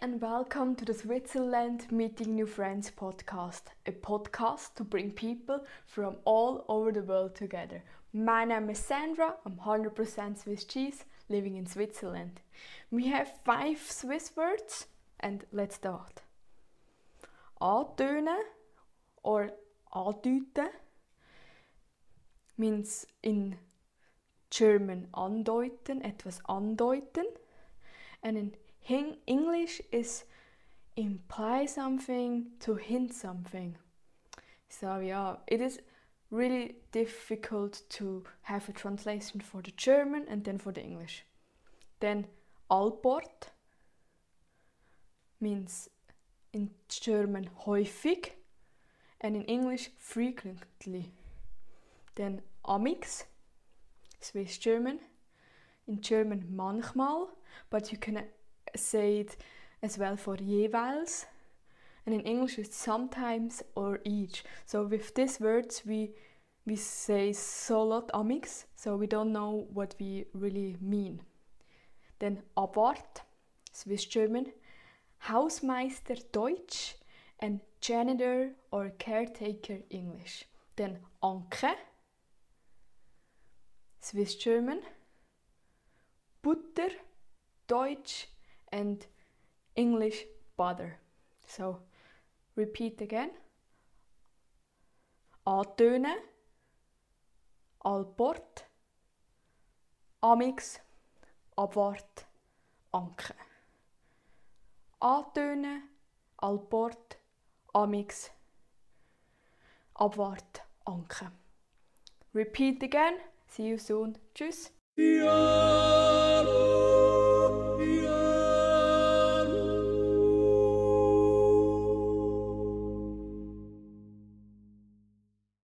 and welcome to the Switzerland Meeting New Friends podcast, a podcast to bring people from all over the world together. My name is Sandra, I'm 100% Swiss cheese, living in Switzerland. We have five Swiss words, and let's start. Antönen or andeuten means in German andeuten, etwas andeuten, and in English is imply something to hint something. So yeah, it is really difficult to have a translation for the German and then for the English. Then Allport means in German häufig and in English frequently. Then amix, Swiss German, in German manchmal, but you can say it as well for jeweils. And in English it's sometimes or each. So with these words we we say so lot amix, so we don't know what we really mean. Then Abwart, Swiss German, Hausmeister Deutsch, and janitor or caretaker English. Then Anke, Swiss German, Butter, Deutsch, and English butter. So repeat again. Antönen, Alport, Amix, Abwart, Anke. Antönen, Alport, Amix, Abwart, Anke. Repeat again. See you soon. Tschüss.